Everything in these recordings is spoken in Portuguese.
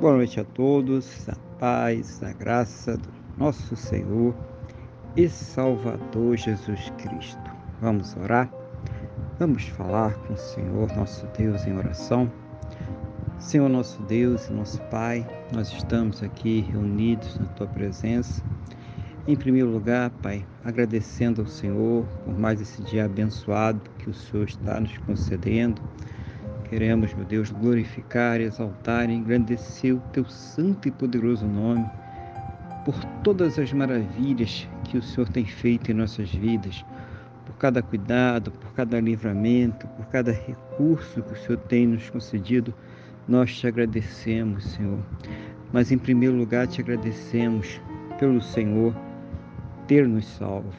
Boa noite a todos, a paz, a graça do nosso Senhor e Salvador Jesus Cristo. Vamos orar? Vamos falar com o Senhor, nosso Deus, em oração. Senhor, nosso Deus e nosso Pai, nós estamos aqui reunidos na Tua presença. Em primeiro lugar, Pai, agradecendo ao Senhor por mais esse dia abençoado que o Senhor está nos concedendo Queremos, meu Deus, glorificar, exaltar e engrandecer o teu santo e poderoso nome por todas as maravilhas que o Senhor tem feito em nossas vidas, por cada cuidado, por cada livramento, por cada recurso que o Senhor tem nos concedido. Nós te agradecemos, Senhor. Mas em primeiro lugar te agradecemos pelo Senhor ter nos salvo.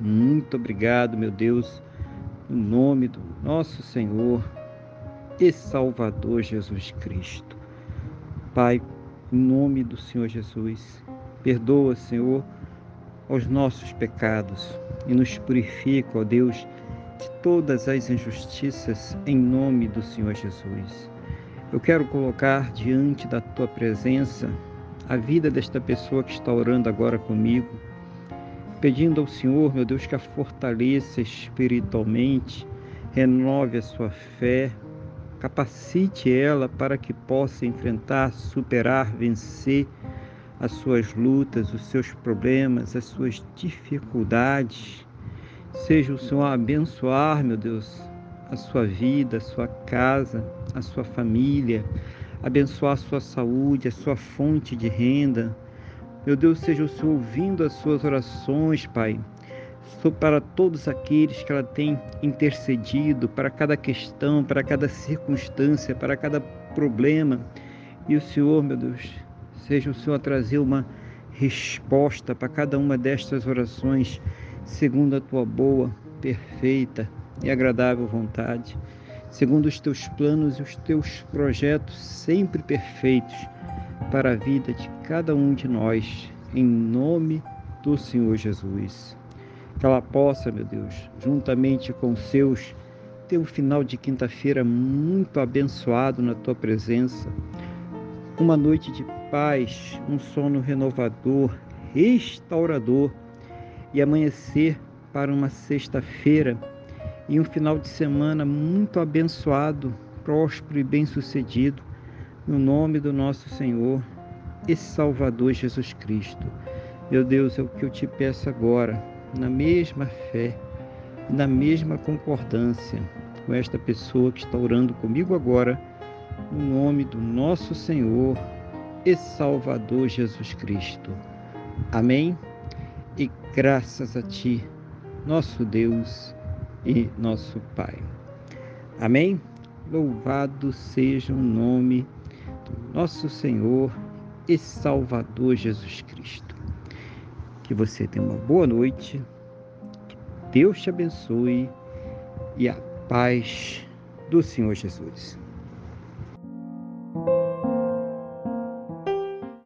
Muito obrigado, meu Deus, no nome do nosso Senhor e Salvador Jesus Cristo. Pai, em nome do Senhor Jesus, perdoa, Senhor, os nossos pecados e nos purifica, ó Deus, de todas as injustiças em nome do Senhor Jesus. Eu quero colocar diante da tua presença a vida desta pessoa que está orando agora comigo, pedindo ao Senhor, meu Deus, que a fortaleça espiritualmente, renove a sua fé, Capacite ela para que possa enfrentar, superar, vencer as suas lutas, os seus problemas, as suas dificuldades. Seja o Senhor abençoar, meu Deus, a sua vida, a sua casa, a sua família, abençoar a sua saúde, a sua fonte de renda. Meu Deus, seja o Senhor ouvindo as suas orações, Pai para todos aqueles que ela tem intercedido, para cada questão, para cada circunstância, para cada problema. E o Senhor, meu Deus, seja o Senhor a trazer uma resposta para cada uma destas orações, segundo a tua boa, perfeita e agradável vontade, segundo os teus planos e os teus projetos sempre perfeitos para a vida de cada um de nós, em nome do Senhor Jesus que ela possa, meu Deus, juntamente com os seus, ter um final de quinta-feira muito abençoado na tua presença, uma noite de paz, um sono renovador, restaurador. E amanhecer para uma sexta-feira e um final de semana muito abençoado, próspero e bem-sucedido, no nome do nosso Senhor e Salvador Jesus Cristo. Meu Deus, é o que eu te peço agora na mesma fé, na mesma concordância com esta pessoa que está orando comigo agora, no nome do nosso Senhor e Salvador Jesus Cristo. Amém? E graças a Ti, nosso Deus e nosso Pai. Amém? Louvado seja o nome do nosso Senhor e Salvador Jesus Cristo. Que você tenha uma boa noite. Que Deus te abençoe e a paz do Senhor Jesus.